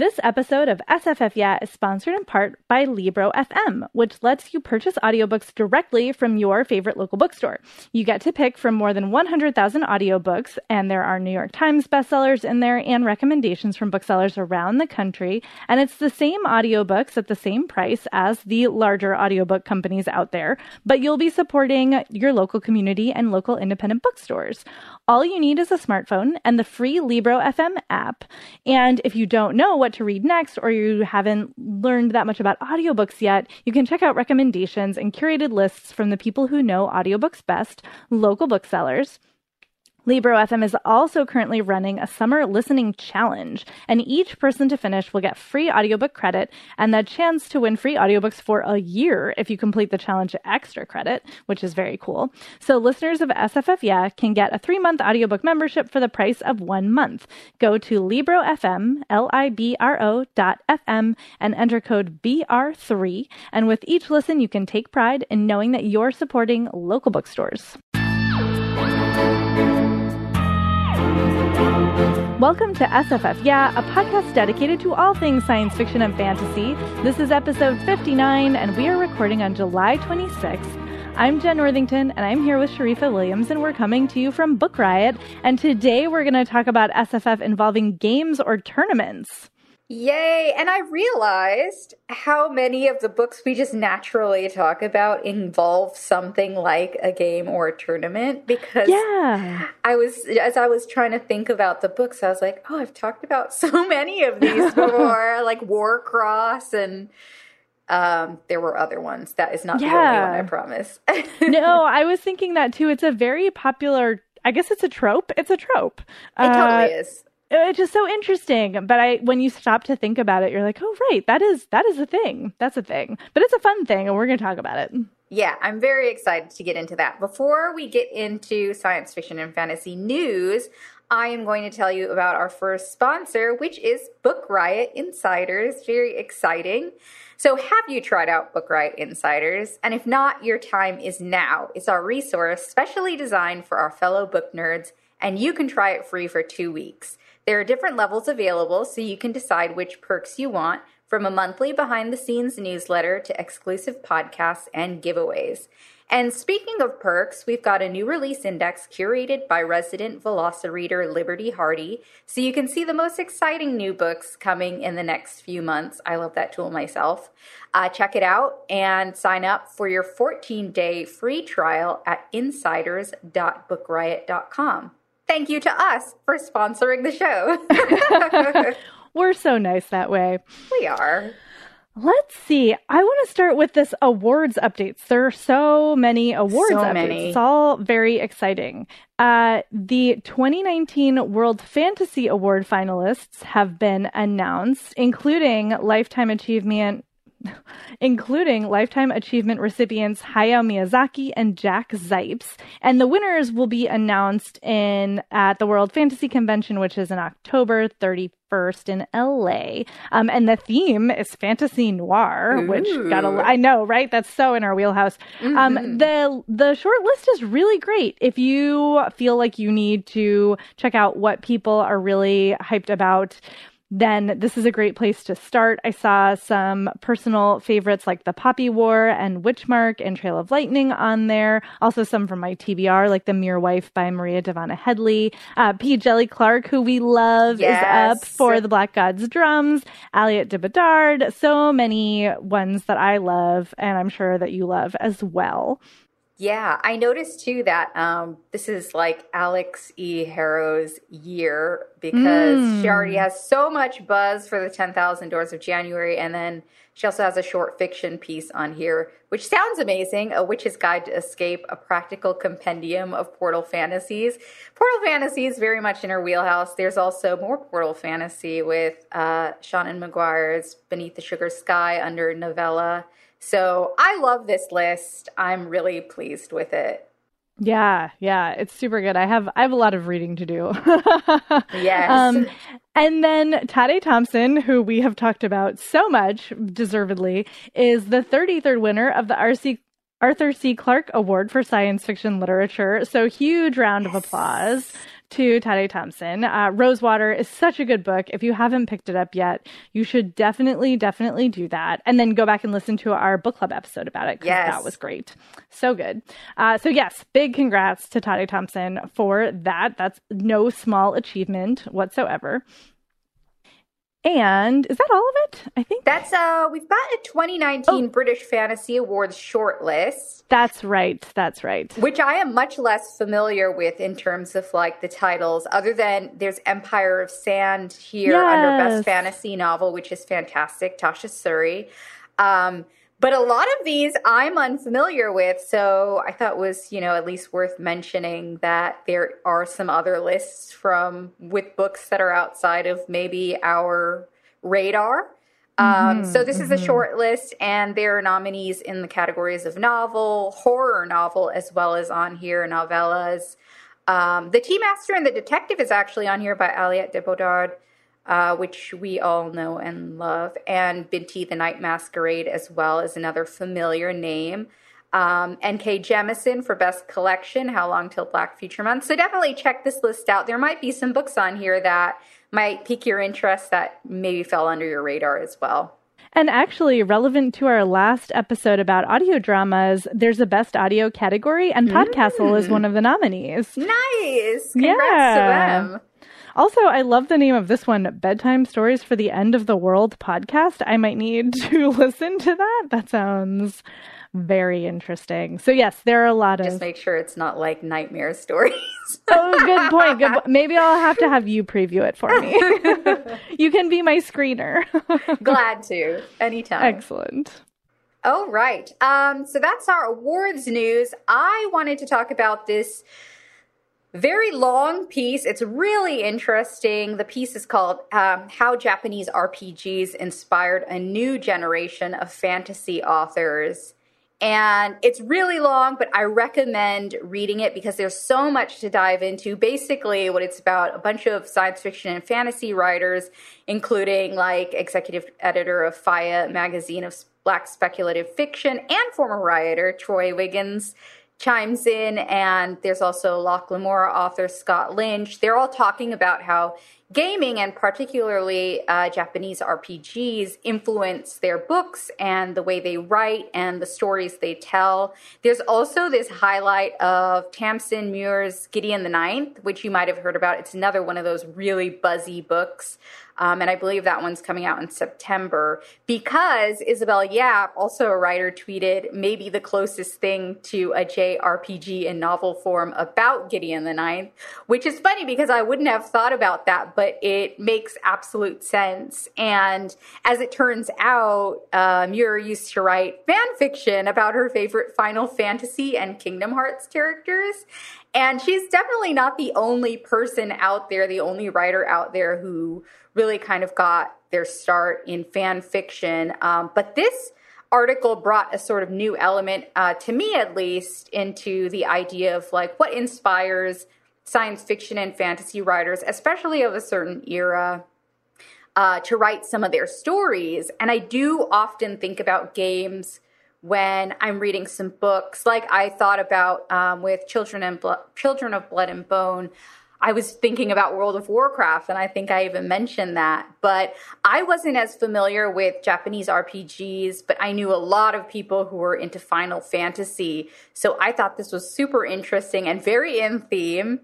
This episode of SFF Yeah is sponsored in part by Libro FM, which lets you purchase audiobooks directly from your favorite local bookstore. You get to pick from more than 100,000 audiobooks, and there are New York Times bestsellers in there and recommendations from booksellers around the country. And it's the same audiobooks at the same price as the larger audiobook companies out there, but you'll be supporting your local community and local independent bookstores. All you need is a smartphone and the free Libro FM app. And if you don't know what to read next or you haven't learned that much about audiobooks yet, you can check out recommendations and curated lists from the people who know audiobooks best, local booksellers. Libro FM is also currently running a summer listening challenge, and each person to finish will get free audiobook credit and the chance to win free audiobooks for a year if you complete the challenge extra credit, which is very cool. So listeners of SFF Yeah can get a three-month audiobook membership for the price of one month. Go to Libro FM, L-I-B-R-O dot FM, and enter code BR3, and with each listen you can take pride in knowing that you're supporting local bookstores. Welcome to SFF Yeah, a podcast dedicated to all things science fiction and fantasy. This is episode 59, and we are recording on July 26th. I'm Jen Worthington, and I'm here with Sharifa Williams, and we're coming to you from Book Riot. And today we're going to talk about SFF involving games or tournaments. Yay! And I realized how many of the books we just naturally talk about involve something like a game or a tournament because yeah. I was as I was trying to think about the books, I was like, oh, I've talked about so many of these before, like Warcross and um, there were other ones. That is not yeah. the only one, I promise. no, I was thinking that too. It's a very popular I guess it's a trope. It's a trope. It uh, totally is Uh, it's just so interesting. But i when you stop to think about it you're like oh right that is that is a thing. That's a thing. But it's a fun thing and we're going to talk about it. Yeah i'm very excited to get into that. Before we get into science fiction and fantasy news i am going to tell you about our first sponsor which is book riot insiders. Very exciting. So, have you tried out Book Riot Insiders? And if not, your time is now. It's our resource specially designed for our fellow book nerds, and you can try it free for two weeks. There are different levels available, so you can decide which perks you want, from a monthly behind the scenes newsletter to exclusive podcasts and giveaways. And speaking of perks, we've got a new release index curated by resident Velocireader Liberty Hardy, so you can see the most exciting new books coming in the next few months. I love that tool myself. Uh, check it out and sign up for your 14 day free trial at insiders.bookriot.com thank you to us for sponsoring the show. We're so nice that way. We are. Let's see. I want to start with this awards updates. There are so many awards so updates. Many. It's all very exciting. Uh, the 2019 World Fantasy Award finalists have been announced, including Lifetime Achievement including Lifetime Achievement recipients Hayao Miyazaki and Jack Zipes. And the winners will be announced in at the World Fantasy Convention, which is in October 31st in LA. Um, and the theme is fantasy noir, Ooh. which got a I know, right? That's so in our wheelhouse. Um, mm-hmm. Um, the the short list is really great. If you feel like you need to check out what people are really hyped about then this is a great place to start. I saw some personal favorites like The Poppy War and Witchmark and Trail of Lightning on there. Also some from my TBR like The Mere Wife by Maria Dahvana Headley. Uh, P. Djeli Clark, who we love, yes. is up for The Black God's Drums. Aliette de Bodard. So many ones that I love and I'm sure that you love as well. Yeah, I noticed too that um, this is like Alix E. Harrow's year because mm. she already has so much buzz for the 10,000 Doors of January. And then she also has a short fiction piece on here, which sounds amazing A Witch's Guide to Escape, a practical compendium of portal fantasies. Portal fantasy is very much in her wheelhouse. There's also more portal fantasy with uh, Seanan McGuire's Beneath the Sugar Sky under novella. So I love this list. I'm really pleased with it. Yeah, yeah, it's super good. I have I have a lot of reading to do. yes. Um, and then Tade Thompson, who we have talked about so much, deservedly, is the 33rd winner of the RC Arthur C. Clarke Award for Science Fiction Literature. So huge round yes. of applause to Tade Thompson. Uh, Rosewater is such a good book. If you haven't picked it up yet, you should definitely, definitely do that. And then go back and listen to our book club episode about it because yes. that was great. So good. Uh, so, yes, big congrats to Tade Thompson for that. That's no small achievement whatsoever. And is that all of it? I think that's uh we've got a 2019 oh. British Fantasy Awards shortlist. That's right. That's right. Which I am much less familiar with in terms of like the titles other than there's Empire of Sand here yes. under Best Fantasy Novel which is fantastic. Tasha Suri. Um but a lot of these I'm unfamiliar with, so I thought was, you know, at least worth mentioning that there are some other lists from with books that are outside of maybe our radar. Um, mm-hmm, so this mm-hmm. is a mm-hmm. short list, and there are nominees in the categories of novel, horror novel, as well as on here novellas. Um, the Tea Master and the Detective is actually on here by Aliette de Bodard uh, which we all know and love, and Binti the Night Masquerade as well is another familiar name. Um, N.K. Jemisin for Best Collection, How Long Till Black Future Month. So definitely check this list out. There might be some books on here that might pique your interest that maybe fell under your radar as well. And actually, relevant to our last episode about audio dramas, there's a best audio category, and Podcastle mm. is one of the nominees. Nice. Congrats yeah. to them. Also, I love the name of this one, Bedtime Stories for the End of the World podcast. I might need to listen to that. That sounds very interesting. So yes, there are a lot of just make sure it's not like nightmare stories. oh, good point. Good. Po- Maybe I'll have to have you preview it for me. you can be my screener. Glad to anytime. Excellent. All right. Um, so that's our awards news. I wanted to talk about this very long piece. It's really interesting. The piece is called um, How Japanese RPGs Inspired a New Generation of Fantasy Authors. And it's really long, but I recommend reading it because there's so much to dive into. Basically, what it's about a bunch of science fiction and fantasy writers, including like executive editor of FIYAH magazine of black speculative fiction and former writer Troy Wiggins chimes in, and there's also Locke Lamora author Scott Lynch. They're all talking about how gaming and particularly uh, Japanese RPGs influence their books and the way they write and the stories they tell. There's also this highlight of Tamsyn Muir's Gideon the Ninth, which you might have heard about. It's another one of those really buzzy books. Um, and I believe that one's coming out in September because Isabel Yap, also a writer, tweeted maybe the closest thing to a JRPG in novel form about Gideon the Ninth, which is funny because I wouldn't have thought about that, but it makes absolute sense. And as it turns out, uh, Muir used to write fan fiction about her favorite Final Fantasy and Kingdom Hearts characters. And she's definitely not the only person out there, the only writer out there who really kind of got their start in fan fiction. Um, but this article brought a sort of new element, uh, to me at least, into the idea of like what inspires science fiction and fantasy writers, especially of a certain era, uh, to write some of their stories. And I do often think about games when I'm reading some books, like I thought about um, with Children and Blo- Children of Blood and Bone. I was thinking about World of Warcraft, and I think I even mentioned that. But I wasn't as familiar with Japanese RPGs, but I knew a lot of people who were into Final Fantasy. So I thought this was super interesting and very in theme.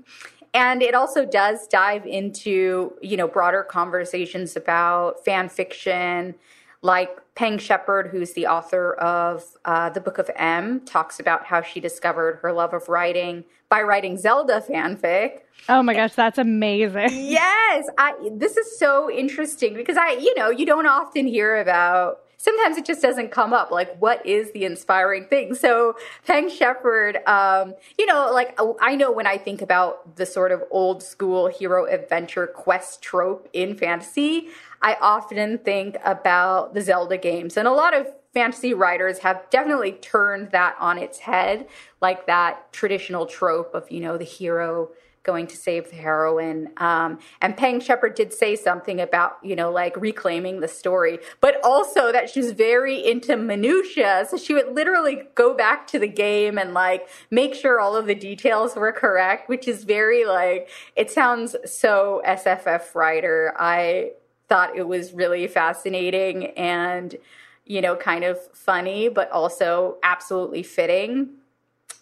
And it also does dive into, you know, broader conversations about fan fiction, like Peng Shepherd, who's the author of uh, the Book of M, talks about how she discovered her love of writing by writing Zelda fanfic. Oh my gosh, that's amazing. Yes, I, this is so interesting because I, you know, you don't often hear about sometimes it just doesn't come up. Like, what is the inspiring thing? So, Peng Shepherd, um, you know, like I know when I think about the sort of old school hero adventure quest trope in fantasy, I often think about the Zelda games. And a lot of fantasy writers have definitely turned that on its head, like that traditional trope of, you know, the hero going to save the heroine. Um, and Peng Shepherd did say something about, you know, like reclaiming the story, but also that she's very into minutia. So she would literally go back to the game and like make sure all of the details were correct, which is very like, it sounds so SFF writer. I thought it was really fascinating and, you know, kind of funny, but also absolutely fitting.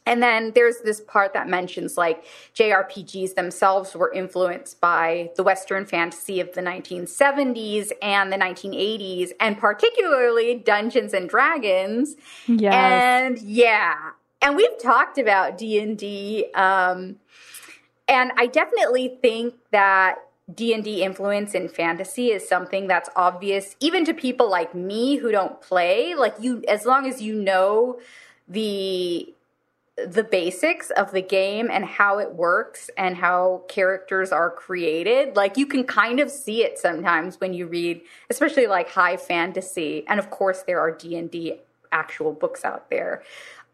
And then there's this part that mentions like JRPGs themselves were influenced by the Western fantasy of the 1970s and the 1980s, and particularly Dungeons and Dragons. Yes. And yeah, and we've talked about D and D, um, and I definitely think that D&D influence in fantasy is something that's obvious even to people like me who don't play. Like you as long as you know the the basics of the game and how it works and how characters are created like you can kind of see it sometimes when you read especially like high fantasy. And of course there are d&d actual books out there.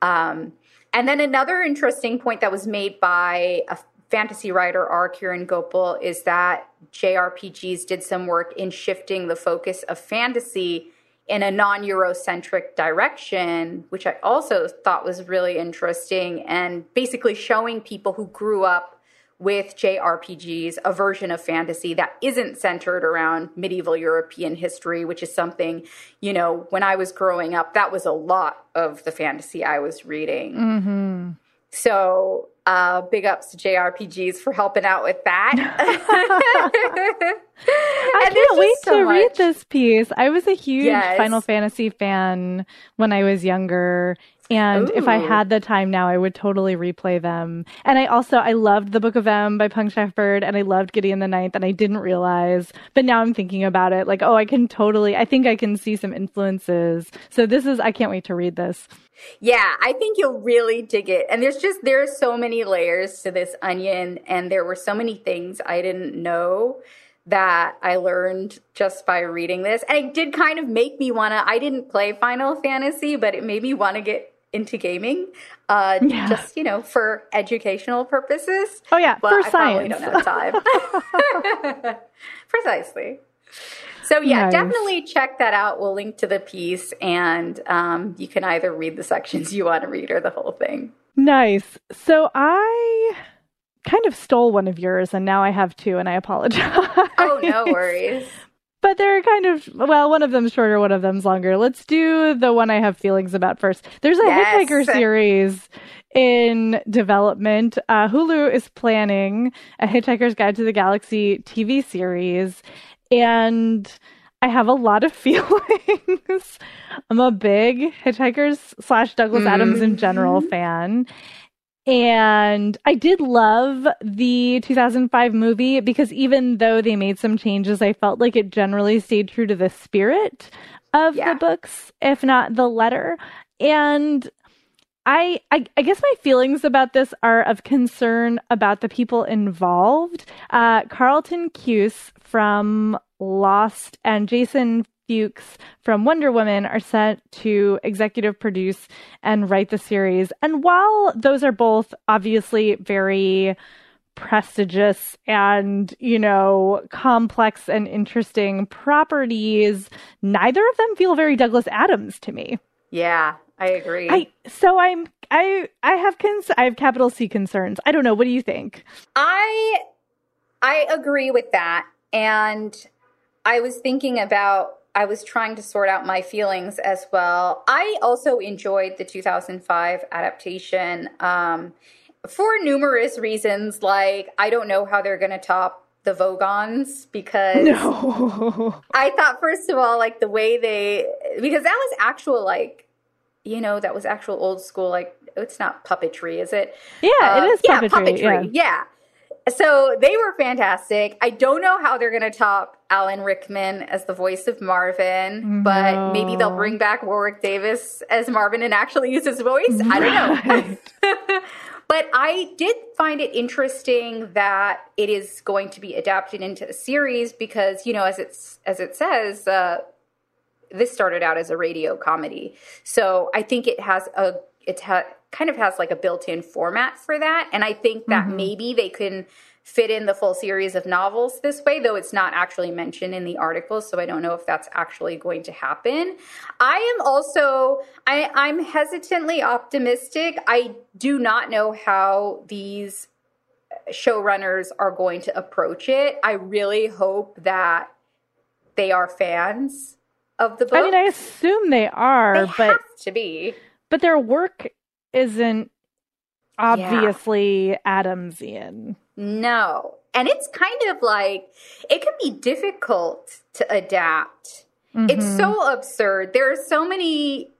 Um, and then another interesting point that was made by a fantasy writer R. Kiran Gopal is that JRPGs did some work in shifting the focus of fantasy in a non Eurocentric direction, which I also thought was really interesting, and basically showing people who grew up with JRPGs a version of fantasy that isn't centered around medieval European history, which is something, you know, when I was growing up, that was a lot of the fantasy I was reading. Mm-hmm. So uh, big ups to JRPGs for helping out with that. I can't wait so to much. read this piece. I was a huge yes. Final Fantasy fan when I was younger. And Ooh. if I had the time now, I would totally replay them. And I also, I loved the Book of M by Peng Shepherd and I loved Gideon the Ninth and I didn't realize, but now I'm thinking about it like, oh, I can totally, I think I can see some influences. So this is, I can't wait to read this. Yeah, I think you'll really dig it. And there's just there are so many layers to this onion and there were so many things I didn't know that I learned just by reading this. And it did kind of make me want to I didn't play Final Fantasy, but it made me want to get into gaming uh yeah. just, you know, for educational purposes. Oh yeah, but for I science. don't have time. Precisely. So yeah, nice. definitely check that out. We'll link to the piece, and um, you can either read the sections you want to read or the whole thing. Nice. So I kind of stole one of yours, and now I have two, and I apologize. Oh, no worries. But they're kind of well, one of them's shorter, one of them's longer. Let's do the one I have feelings about first. There's a yes. Hitchhiker series in development. Uh, Hulu is planning a Hitchhiker's Guide to the Galaxy TV series, and I have a lot of feelings. I'm a big Hitchhikers slash Douglas mm-hmm. Adams in general fan. And I did love the 2005 movie because even though they made some changes, I felt like it generally stayed true to the spirit of yeah. the books, if not the letter. And I, I, I guess my feelings about this are of concern about the people involved. Uh, Carlton Cuse from Lost and Jason Fuchs from Wonder Woman are set to executive produce and write the series. And while those are both obviously very prestigious and, you know, complex and interesting properties, neither of them feel very Douglas Adams to me. Yeah, I agree. I so I'm I I have cons- I have capital C concerns. I don't know. What do you think? I I agree with that, and I was thinking about. I was trying to sort out my feelings as well. I also enjoyed the 2005 adaptation um, for numerous reasons. Like I don't know how they're going to top the Vogons because No. I thought first of all like the way they because that was actual like you know that was actual old school like it's not puppetry is it Yeah, Uh, it is yeah puppetry. Yeah. puppetry yeah so they were fantastic. I don't know how they're gonna top Alan Rickman as the voice of Marvin but maybe they'll bring back Warwick Davis as Marvin and actually use his voice. I don't know. But I did find it interesting that it is going to be adapted into a series because, you know, as it's as it says, uh, this started out as a radio comedy. So I think it has a it ha- kind of has like a built-in format for that, and I think that mm-hmm. maybe they can fit in the full series of novels this way, though it's not actually mentioned in the article, so I don't know if that's actually going to happen. I am also I, I'm hesitantly optimistic. I do not know how these showrunners are going to approach it. I really hope that they are fans of the book. I mean, I assume they are, they but have to be. but their work isn't obviously Adamsian. No. And it's kind of like it can be difficult to adapt. It's Mhm. so absurd. There are so many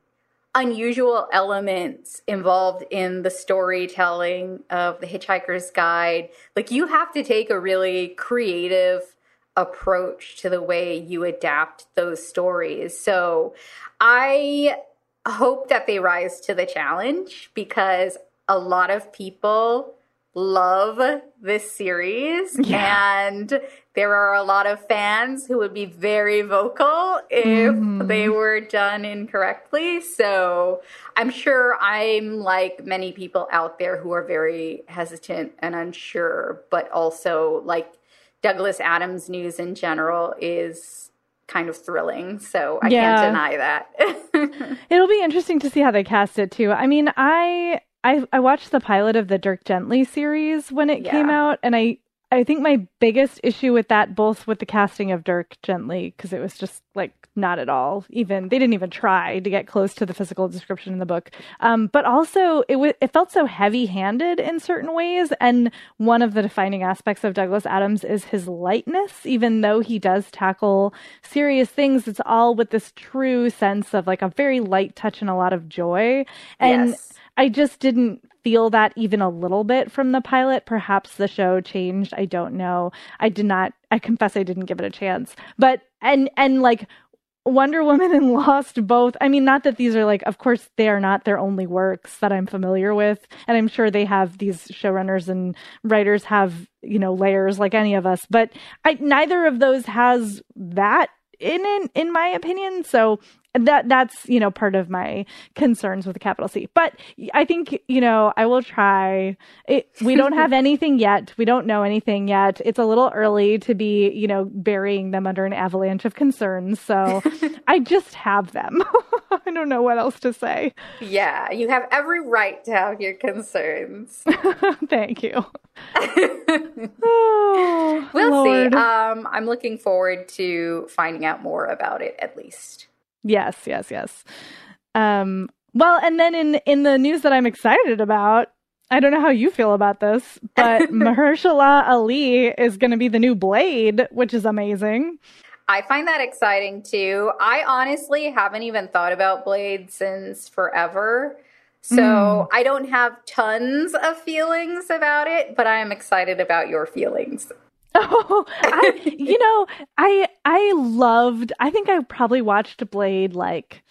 unusual elements involved in the storytelling of The Hitchhiker's Guide. Like you have to take a really creative approach to the way you adapt those stories. So I hope that they rise to the challenge because a lot of people love this series Yeah. and there are a lot of fans who would be very vocal if Mhm. they were done incorrectly. So I'm sure I'm like many people out there who are very hesitant and unsure, but also like Douglas Adams news in general is kind of thrilling. So I Yeah. can't deny that. It'll be interesting to see how they cast it too. I mean, I I I watched the pilot of the Dirk Gently series when it came out and I I think my biggest issue with that both with the casting of Dirk Gently because it was just like not at all even they didn't even try to get close to the physical description in the book. Um but also it was it felt so heavy-handed in certain ways and one of the defining aspects of Douglas Adams is his lightness even though he does tackle serious things it's all with this true sense of like a very light touch and a lot of joy and yes. I just didn't feel that even a little bit from the pilot. Perhaps the show changed. I don't know. I did not I confess I didn't give it a chance. But and and like Wonder Woman and Lost both. I mean, not that these are like, of course, they are not their only works that I'm familiar with. And I'm sure they have these showrunners and writers have, you know, layers like any of us. But I, neither of those has that in, in, in my opinion. So that that's you know part of my concerns with the capital C. But I think you know I will try. It, we don't have anything yet. We don't know anything yet. It's a little early to be you know burying them under an avalanche of concerns. So I just have them. I don't know what else to say. Yeah, you have every right to have your concerns. Thank you. oh, We'll Lord. see. Um, I'm looking forward to finding out more about it at least. Yes, yes, yes. Um, well, and then in in the news that I'm excited about, I don't know how you feel about this, but Mahershala Ali is going to be the new Blade, which is amazing. I find that exciting too. I honestly haven't even thought about Blade since forever. So Mm. I don't have tons of feelings about it, but I am excited about your feelings. Oh, I, you know, I I loved. I think I probably watched Blade like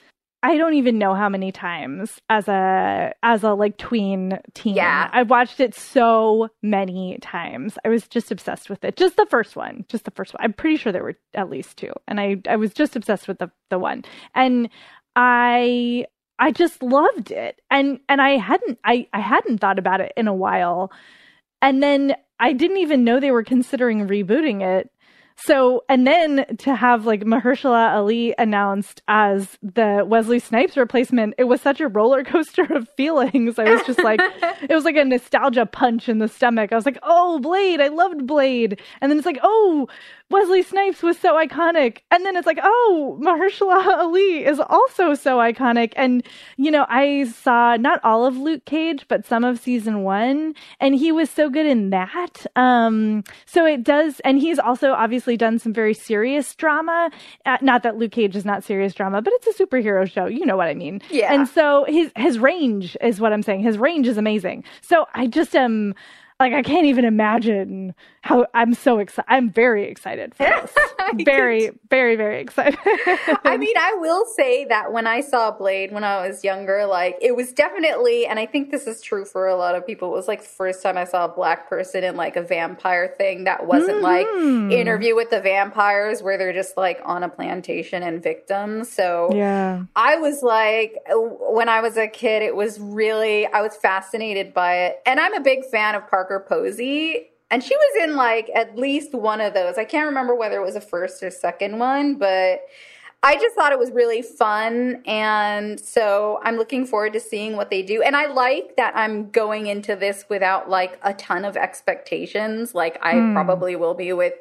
I don't even know how many times as a as a like tween teen. Yeah. I watched it so many times. I was just obsessed with it. Just the first one. Just the first one. I'm pretty sure there were at least two. And I I was just obsessed with the the one. And I I just loved it. And and I hadn't I I hadn't thought about it in a while. And then I didn't even know they were considering rebooting it. So, and then to have like Mahershala Ali announced as the Wesley Snipes replacement, it was such a roller coaster of feelings. I was just like, it was like a nostalgia punch in the stomach. I was like, oh, Blade, I loved Blade. And then it's like, oh, Wesley Snipes was so iconic. And then it's like, oh, Mahershala Ali is also so iconic. And, you know, I saw not all of Luke Cage, but some of season one, and he was so good in that. Um, so it does, and he's also obviously done some very serious drama. Uh, not that Luke Cage is not serious drama, but it's a superhero show. You know what I mean? Yeah. And so his, his range is what I'm saying. His range is amazing. So I just am, like I can't even imagine how I'm so excited. I'm very excited for this. very, very, very excited. I mean, I will say that when I saw Blade when I was younger, like it was definitely, and I think this is true for a lot of people. It was like first time I saw a black person in like a vampire thing that wasn't Mm-hmm. like Interview with the Vampires, where they're just like on a plantation and victims. So yeah. I was like, when I was a kid, it was really, I was fascinated by it. And I'm a big fan of Parker Posey. And she was in like at least one of those. I can't remember whether it was a first or second one, but I just thought it was really fun. And so I'm looking forward to seeing what they do. And I like that I'm going into this without like a ton of expectations, like I hmm. probably will be with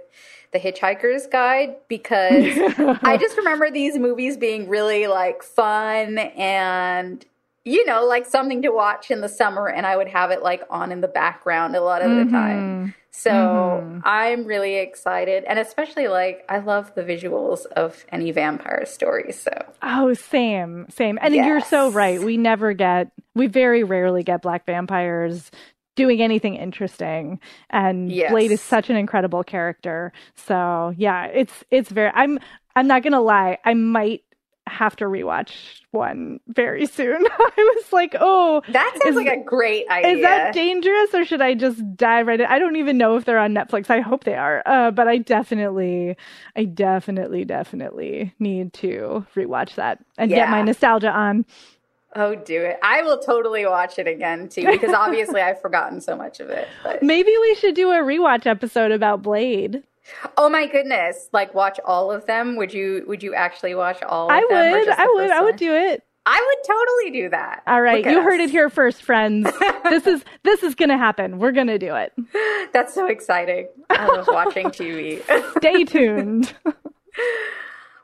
the Hitchhiker's Guide because I just remember these movies being really like fun and you know like something to watch in the summer and I would have it like on in the background a lot of the mm-hmm. time. So mm-hmm. I'm really excited and especially like I love the visuals of any vampire story. So Oh, same, same. And you're so right. We never get, we very rarely get black vampires doing anything interesting. And Yes. Blade is such an incredible character. So yeah, it's it's very. I'm I'm not gonna lie. I might have to rewatch one very soon. I was like, oh, that sounds Is- like a great idea. is that dangerous or should I just dive right in? I don't even know if they're on Netflix. I hope they are. Uh, but I definitely, I definitely, definitely need to rewatch that and get my nostalgia on. oh, do it. I will totally watch it again too because obviously I've forgotten so much of it. But Maybe we should do a rewatch episode about Blade. Oh my goodness! Like watch all of them. Would you? Would you actually watch all? Of I would. I would. I would do it. I would totally do that. All right, you heard it here first, friends. this is this is gonna happen. We're gonna do it. That's so exciting. I love watching TV. Stay tuned.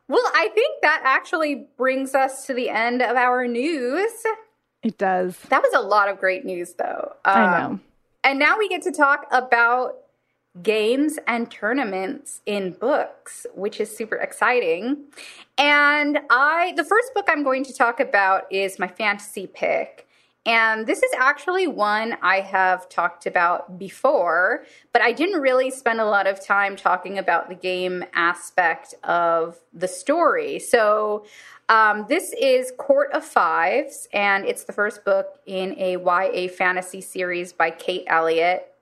well, I think that actually brings us to the end of our news. it does. That was a lot of great news, though. I Um, know. And now we get to talk about games and tournaments in books, which is super exciting. And I the first book I'm going to talk about is my fantasy pick. And this is actually one I have talked about before, but I didn't really spend a lot of time talking about the game aspect of the story. So, um, this is Court of Fives, and it's the first book in a YA fantasy series by Kate Elliott.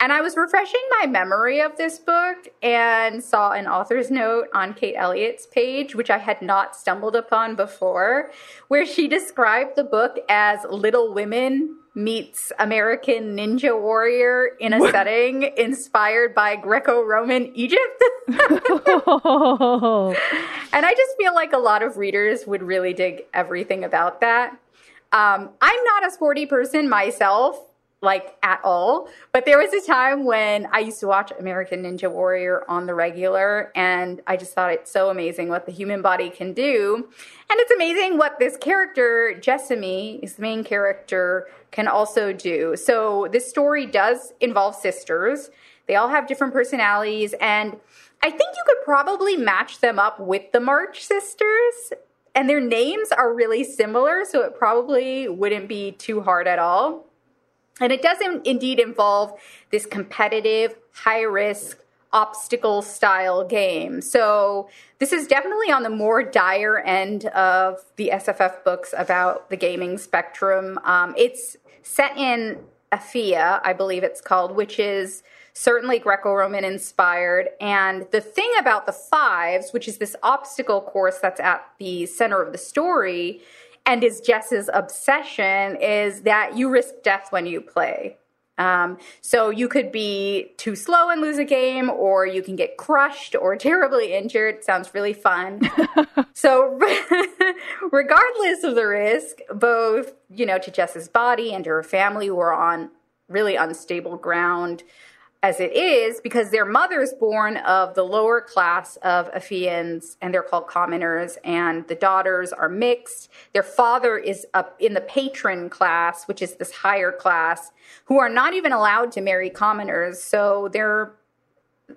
And I was refreshing my memory of this book and saw an author's note on Kate Elliott's page, which I had not stumbled upon before, where she described the book as Little Women meets American Ninja Warrior in a setting inspired by Greco Roman Egypt. Oh, And I just feel like a lot of readers would really dig everything about that. Um, I'm not a sporty person myself, like at all, but there was a time when I used to watch American Ninja Warrior on the regular, and I just thought it's so amazing what the human body can do. And it's amazing what this character, Jessamy, is the main character, can also do. So this story does involve sisters. They all have different personalities, and I think you could probably match them up with the March sisters. And their names are really similar, so it probably wouldn't be too hard at all. And it does in- indeed involve this competitive, high risk, obstacle style game. So this is definitely on the more dire end of the SFF books about the gaming spectrum. Um, it's set in Athia, I believe it's called, which is certainly Greco Roman inspired. And the thing about the fives, which is this obstacle course that's at the center of the story, and is Jess's obsession, is that you risk death when you play. Um, so you could be too slow and lose a game, or you can get crushed or terribly injured. Sounds really fun. so, regardless of the risk, both you know to Jess's body and to her family, who are on really unstable ground, as it is because their mother is born of the lower class of Ephesians and they're called commoners and the daughters are mixed. Their father is up in the patron class, which is this higher class, who are not even allowed to marry commoners. So their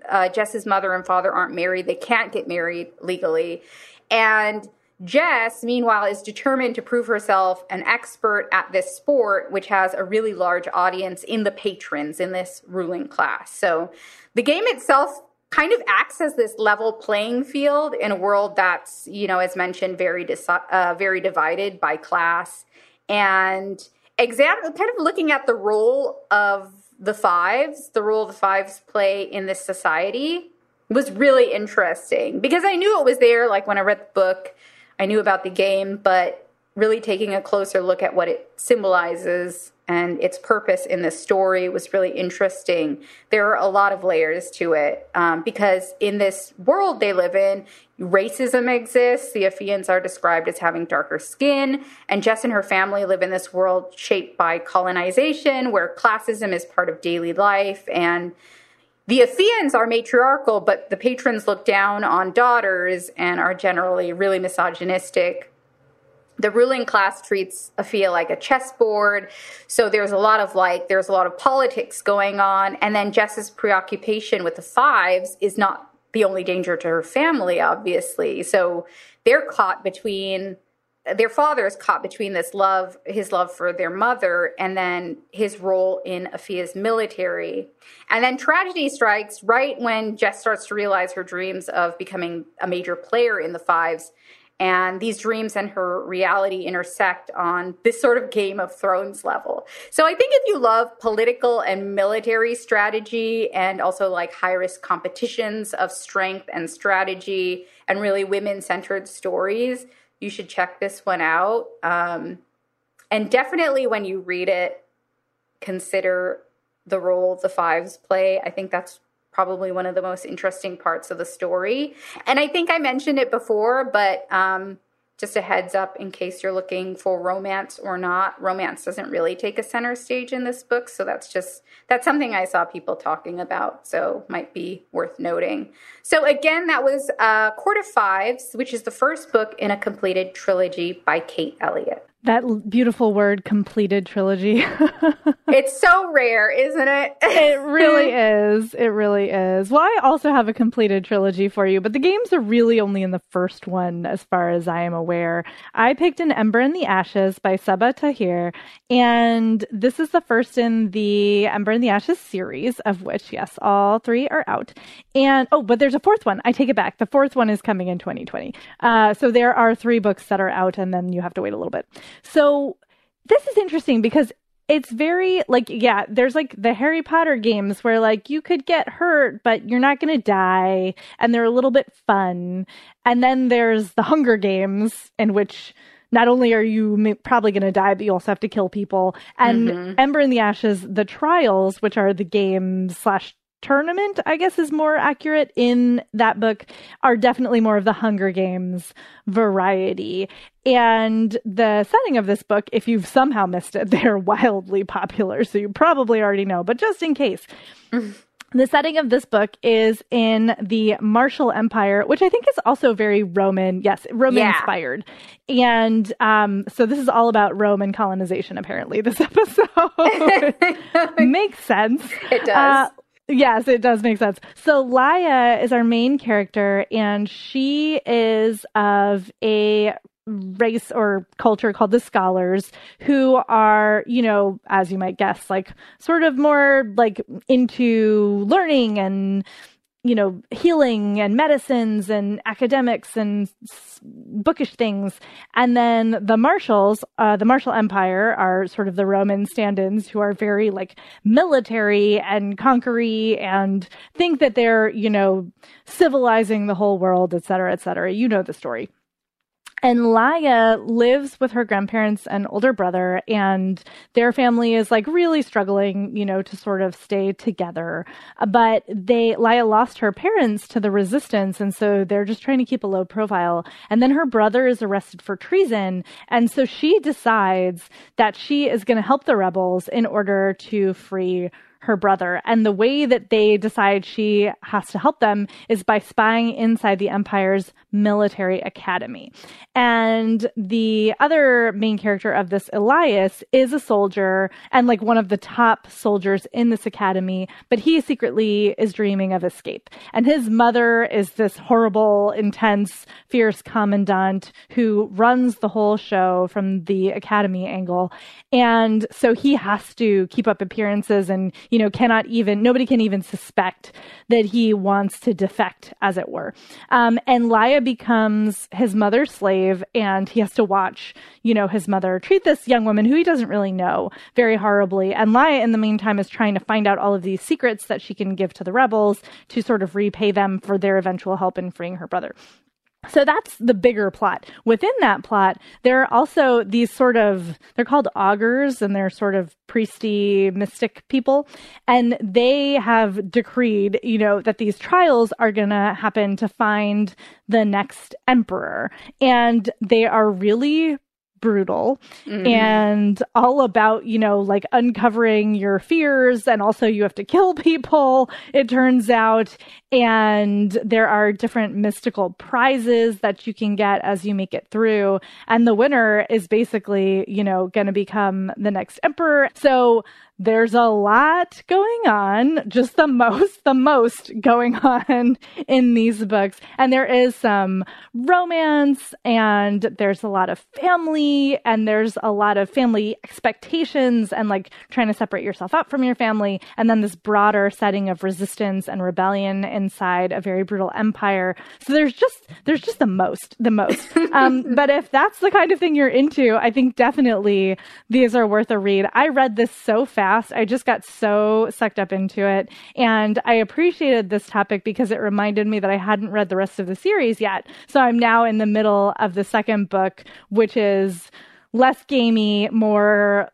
uh, Jess's mother and father aren't married. They can't get married legally. And Jess, meanwhile, is determined to prove herself an expert at this sport, which has a really large audience in the patrons in this ruling class. So the game itself kind of acts as this level playing field in a world that's, you know, as mentioned, very uh, very divided by class, and exam kind of looking at the role of the fives, the role the fives play in this society was really interesting because I knew it was there. Like when I read the book I knew about the game, but really taking a closer look at what it symbolizes and its purpose in the story was really interesting. There are a lot of layers to it um, because in this world they live in, racism exists. The Ephesians are described as having darker skin, and Jess and her family live in this world shaped by colonization, where classism is part of daily life and the Ephesians are matriarchal, but the patrons look down on daughters and are generally really misogynistic. The ruling class treats Efea like a chessboard. So there's a lot of like, there's a lot of politics going on. And then Jess's preoccupation with the fives is not the only danger to her family, obviously. So they're caught between their father is caught between this love, his love for their mother, and then his role in Efea's military. And then tragedy strikes right when Jess starts to realize her dreams of becoming a major player in the Fives. And these dreams and her reality intersect on this sort of Game of Thrones level. So I think if you love political and military strategy and also like high risk competitions of strength and strategy and really women centered stories, you should check this one out. Um, and definitely when you read it, consider the role the fives play. I think that's probably one of the most interesting parts of the story. And I think I mentioned it before, but um, just a heads up in case you're looking for romance or not. Romance doesn't really take a center stage in this book so that's just that's something i saw people talking about so might be worth noting. So again that was uh, court of fives which is the first book in a completed trilogy by kate elliott that beautiful word completed trilogy. It's so rare isn't it? It really is. It really is. Well i also have a completed trilogy for you but the games are really only in the first one as far as i am aware. I picked an ember in the ashes by Sabaa Tahir and this is the first in the ember in the ashes series of which yes all three are out. And oh but there's a fourth one. I take it back. The fourth one is coming in 2020 uh, so there are three books that are out and then you have to wait a little bit so this is interesting because it's very like yeah there's like the harry potter games where like you could get hurt but you're not going to die and they're a little bit fun and then there's the hunger games in which not only are you probably going to die but you also have to kill people and mm-hmm. ember in the ashes the trials which are the games slash tournament, I guess is more accurate in that book, are definitely more of the Hunger Games variety. And the setting of this book, if you've somehow missed it, they're wildly popular. So you probably already know, but just in case. The setting of this book is in the Martial Empire, which I think is also very Roman, yes, Roman yeah. inspired. And um, so this is all about Roman colonization, apparently, this episode. Makes sense. It does. Uh, Yes, it does make sense. So Laia is our main character, and she is of a race or culture called the scholars who are you know as you might guess like sort of more like into learning and you know, healing and medicines and academics and bookish things. And then the Martials, uh, the martial empire are sort of the Roman stand-ins who are very like military and conquery and think that they're, you know, civilizing the whole world, et cetera, et cetera. You know the story. And Laia lives with her grandparents and older brother, and their family is like really struggling, you know, to sort of stay together. But they, Laia lost her parents to the resistance, and so they're just trying to keep a low profile. And then her brother is arrested for treason, and so she decides that she is going to help the rebels in order to free her brother. And the way that they decide she has to help them is by spying inside the Empire's military academy. And the other main character of this, Elias, is a soldier and like one of the top soldiers in this academy, but he secretly is dreaming of escape. And his mother is this horrible, intense, fierce commandant who runs the whole show from the academy angle. And so he has to keep up appearances and, you know, cannot even, nobody can even suspect that he wants to defect, as it were. Um, and Laia becomes his mother's slave and he has to watch, you know, his mother treat this young woman who he doesn't really know very horribly. And Laia, in the meantime, is trying to find out all of these secrets that she can give to the rebels to sort of repay them for their eventual help in freeing her brother. So that's the bigger plot. Within that plot, there are also these sort of, they're called augurs and they're sort of priesty mystic people. And they have decreed, you know, that these trials are going to happen to find the next emperor. And they are really brutal mm-hmm. and all about, you know, like uncovering your fears. And also, you have to kill people, it turns out. And there are different mystical prizes that you can get as you make it through. And the winner is basically, you know, going to become the next emperor. So there's a lot going on, just the most, the most going on in these books. And there is some romance and there's a lot of family and there's a lot of family expectations and like trying to separate yourself up from your family. And then this broader setting of resistance and rebellion inside a very brutal empire. So there's just, there's just the most, the most. um, but if that's the kind of thing you're into, I think definitely these are worth a read. I read this so fast fast. I just got so sucked up into it. And I appreciated this topic because it reminded me that I hadn't read the rest of the series yet. So I'm now in the middle of the second book, which is less gamey, more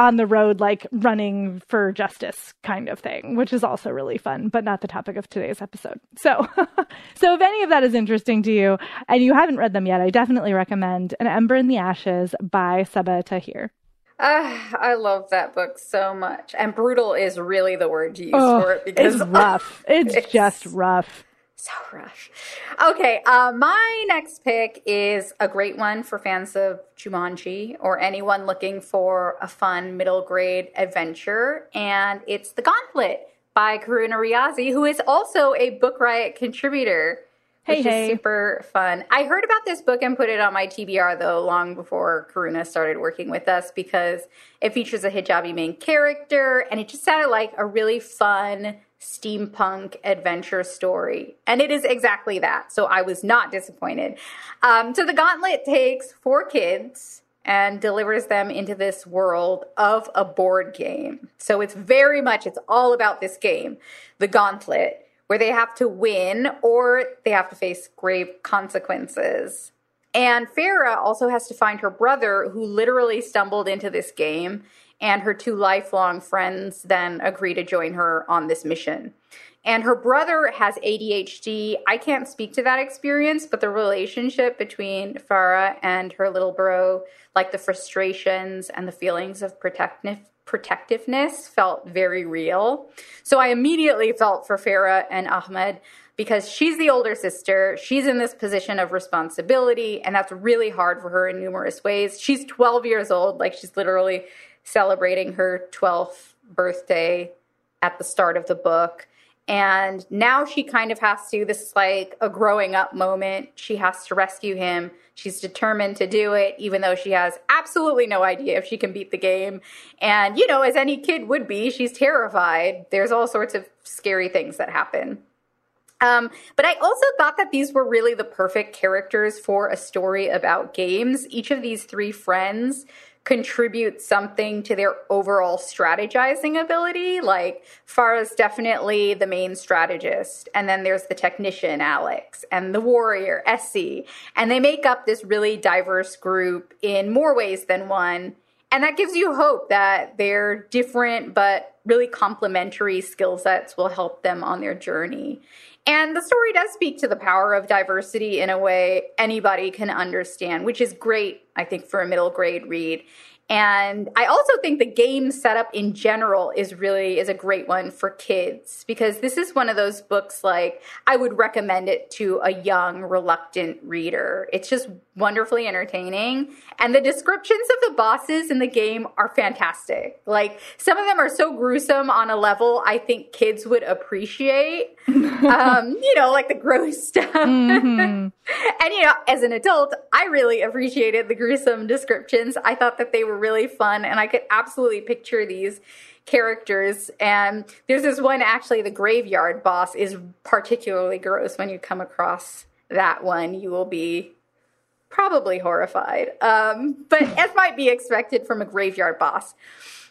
on the road, like running for justice kind of thing, which is also really fun, but not the topic of today's episode. So, so if any of that is interesting to you and you haven't read them yet, I definitely recommend An Ember in the Ashes by Sabaa Tahir. Uh, I love that book so much. And brutal is really the word to use oh, for it because it's rough. It's, it's, just rough. So rough. Okay, uh, my next pick is a great one for fans of Jumanji or anyone looking for a fun middle grade adventure. And it's The Gauntlet by Karuna Riazi, who is also a Book Riot contributor. Hey, which hey. is super fun. I heard about this book and put it on my TBR though long before Karuna started working with us because it features a hijabi main character and it just sounded like a really fun steampunk adventure story. And it is exactly that. So I was not disappointed. Um, so the gauntlet takes four kids and delivers them into this world of a board game. So it's very much, it's all about this game, the gauntlet where they have to win or they have to face grave consequences. And Farah also has to find her brother, who literally stumbled into this game, and her two lifelong friends then agree to join her on this mission. And her brother has ADHD. I can't speak to that experience, but the relationship between Farah and her little bro, like the frustrations and the feelings of protectiveness protectiveness felt very real. So I immediately felt for Farah and Ahmed because she's the older sister. She's in this position of responsibility, and that's really hard for her in numerous ways. She's 12 years old, like she's literally celebrating her 12th birthday at the start of the book. And now she kind of has to, this is like a growing up moment. She has to rescue him. She's determined to do it, even though she has absolutely no idea if she can beat the game. And, you know, as any kid would be, she's terrified. There's all sorts of scary things that happen. Um, but I also thought that these were really the perfect characters for a story about games. Each of these three friends contribute something to their overall strategizing ability. Like Farah's definitely the main strategist, and then there's the technician Alex and the warrior Essie, and they make up this really diverse group in more ways than one. And that gives you hope that their different but really complementary skill sets will help them on their journey. And the story does speak to the power of diversity in a way anybody can understand, which is great, I think, for a middle grade read. And I also think the game setup in general is really is a great one for kids because this is one of those books like I would recommend it to a young reluctant reader. It's just wonderfully entertaining and the descriptions of the bosses in the game are fantastic. Like some of them are so gruesome on a level I think kids would appreciate. um, you know, like the gross stuff. Mm-hmm. and you know, as an adult, I really appreciated the gruesome descriptions. I thought that they were really fun, and I could absolutely picture these characters. And there's this one actually, the graveyard boss is particularly gross when you come across that one. You will be probably horrified, um, but as might be expected from a graveyard boss.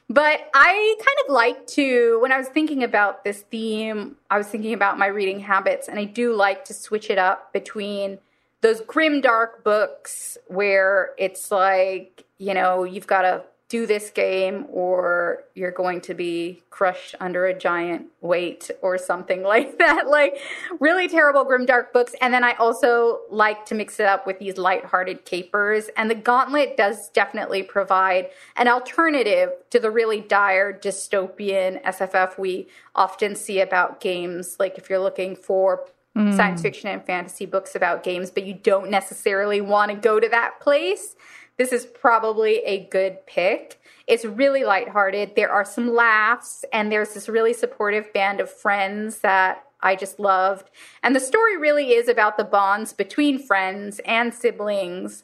But I kind of like to, when I was thinking about this theme, I was thinking about my reading habits, and I do like to switch it up between those grim, dark books where it's like, you know, you've got to do this game or you're going to be crushed under a giant weight or something like that. Like really terrible grim dark books. And then I also like to mix it up with these light-hearted capers. And the Gauntlet does definitely provide an alternative to the really dire dystopian SFF we often see about games. Like if you're looking for mm. science fiction and fantasy books about games, but you don't necessarily want to go to that place this is probably a good pick. It's really lighthearted. There are some laughs, and there's this really supportive band of friends that I just loved. And the story really is about the bonds between friends and siblings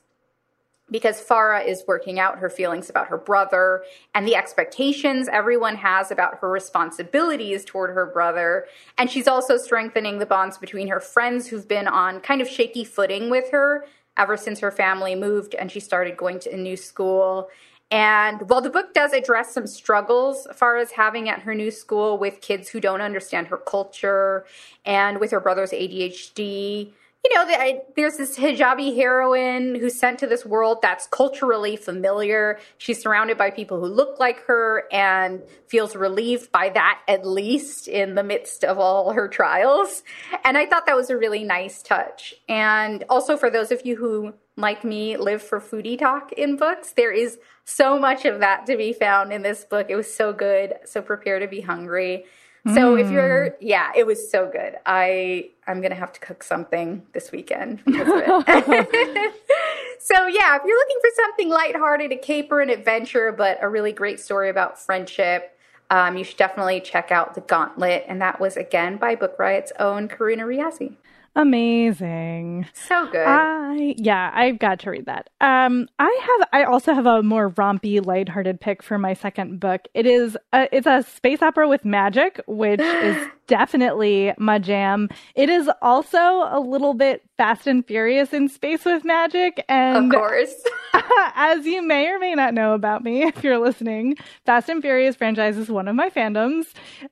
because Farah is working out her feelings about her brother and the expectations everyone has about her responsibilities toward her brother. And she's also strengthening the bonds between her friends who've been on kind of shaky footing with her ever since her family moved and she started going to a new school. And while the book does address some struggles as far as having at her new school with kids who don't understand her culture and with her brother's ADHD, you know, there's this hijabi heroine who's sent to this world that's culturally familiar. She's surrounded by people who look like her and feels relieved by that, at least in the midst of all her trials. And I thought that was a really nice touch. And also, for those of you who, like me, live for foodie talk in books, there is so much of that to be found in this book. It was so good. So prepare to be hungry. So mm. if you're, mm. yeah, it was so good. I I'm gonna have to cook something this weekend because of it. so yeah, if you're looking for something lighthearted, a caper, an adventure, but a really great story about friendship, um, you should definitely check out The Gauntlet. And that was again by Book Riot's own Karuna Riazi. Amazing. So good. I yeah, I've got to read that. Um I have I also have a more rompy lighthearted pick for my second book. It is a, it's a space opera with magic, which is definitely my jam. It is also a little bit Fast and Furious in space with magic and Of course. as you may or may not know about me if you're listening, Fast and Furious franchise is one of my fandoms.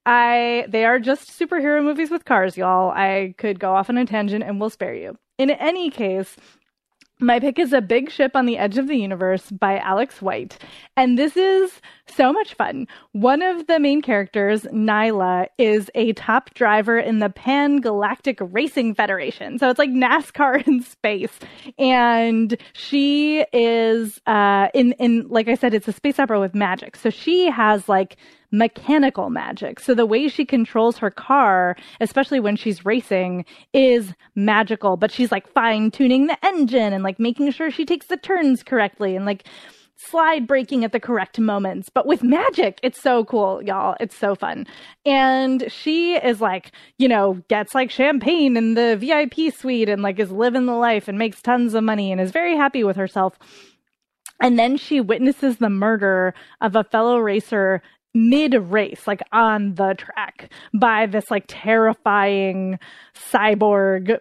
I they are just superhero movies with cars, y'all. I could go off on a tangent and we'll spare you. In any case, my pick is A Big Ship on the Edge of the Universe by Alex White. And this is so much fun. One of the main characters, Nilah, is a top driver in the Pan Galactic Racing Federation. So it's like NASCAR in space. And she is uh in in like I said, it's a space opera with magic. So she has like mechanical magic. So the way she controls her car, especially when she's racing, is magical, but she's like fine tuning the engine and like making sure she takes the turns correctly and like slide braking at the correct moments. But with magic, it's so cool, y'all. It's so fun. And she is like, you know, gets like champagne in the VIP suite and like is living the life and makes tons of money and is very happy with herself. And then she witnesses the murder of a fellow racer mid race, like on the track, by this like terrifying cyborg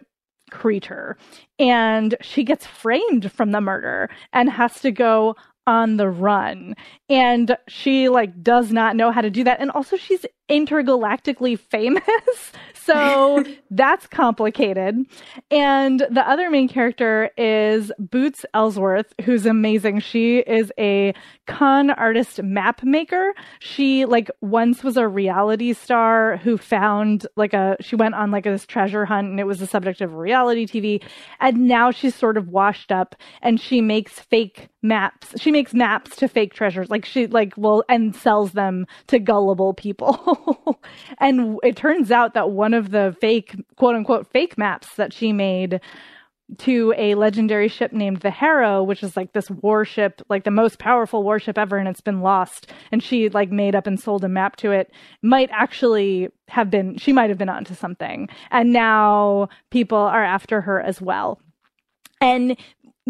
creature. And she gets framed from the murder and has to go on the run and she like does not know how to do that and also she's intergalactically famous. So that's complicated. And the other main character is boots Elsworth who's amazing. She is a con artist map maker. She like once was a reality star who found like a she went on like this treasure hunt and it was the subject of reality tv and now she's sort of washed up and she makes fake maps. She makes maps to fake treasures. Like she like will and sells them to gullible people. and it turns out that one of the fake quote unquote fake maps that she made to a legendary ship named the Harrow, which is like this warship, like the most powerful warship ever, and it's been lost. And she like made up and sold a map to it. Might actually have been, she might have been onto something. And now people are after her as well. And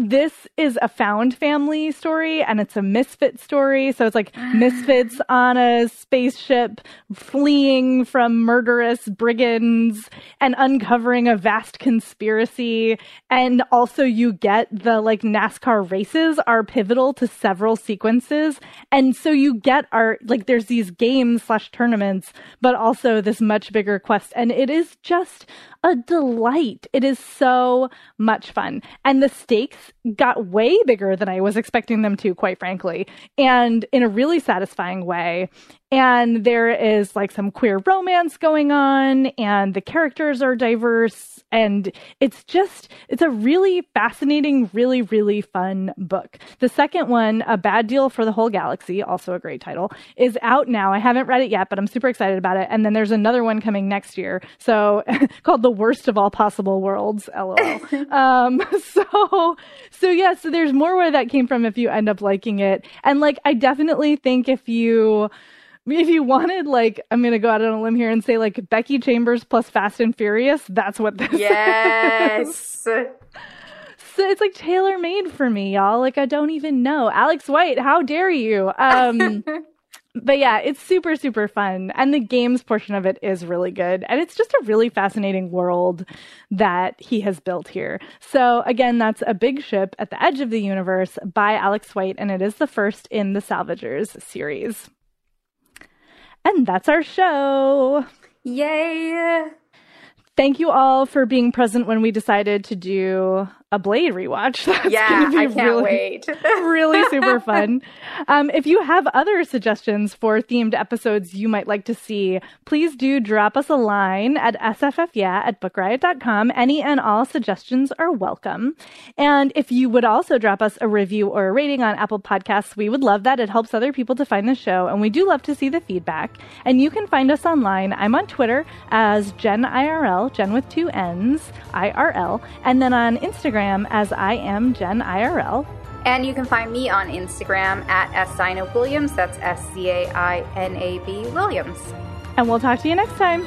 this is a found family story and it's a misfit story. So it's like ah. misfits on a spaceship fleeing from murderous brigands and uncovering a vast conspiracy. And also you get the like NASCAR races are pivotal to several sequences. And so you get our, like there's these games slash tournaments, but also this much bigger quest. And it is just a delight. It is so much fun. And the stakes got way bigger than I was expecting them to, quite frankly, and in a really satisfying way and there is like some queer romance going on and the characters are diverse and it's just it's a really fascinating really really fun book. The second one a bad deal for the whole galaxy also a great title is out now. I haven't read it yet but i'm super excited about it. And then there's another one coming next year so called the worst of all possible worlds lol. Um so so yeah so there's more where that came from if you end up liking it. And like i definitely think if you if you wanted, like, I'm gonna go out on a limb here and say, like, Becky Chambers plus Fast and Furious, that's what this yes. is. so it's like tailor made for me, y'all. Like, I don't even know. Alex White, how dare you? Um, but yeah, it's super, super fun. And the games portion of it is really good. And it's just a really fascinating world that he has built here. So again, that's A Big Ship at the Edge of the Universe by Alex White, and it is the first in the Salvagers series. And that's our show. Yay! Thank you all for being present when we decided to do a Blade rewatch. That's yeah, I can't really, wait. really super fun. Um, if you have other suggestions for themed episodes you might like to see, please do drop us a line at sffyeah at bookriot.com. Any and all suggestions are welcome. And if you would also drop us a review or a rating on Apple Podcasts, we would love that. It helps other people to find the show, and we do love to see the feedback. And you can find us online. I'm on Twitter as Jen IRL, Jen with two N's, IRL, and then on Instagram Instagram as I am Jen IRL. And you can find me on Instagram at Sciana Williams. That's S C A I N A B Williams. And we'll talk to you next time.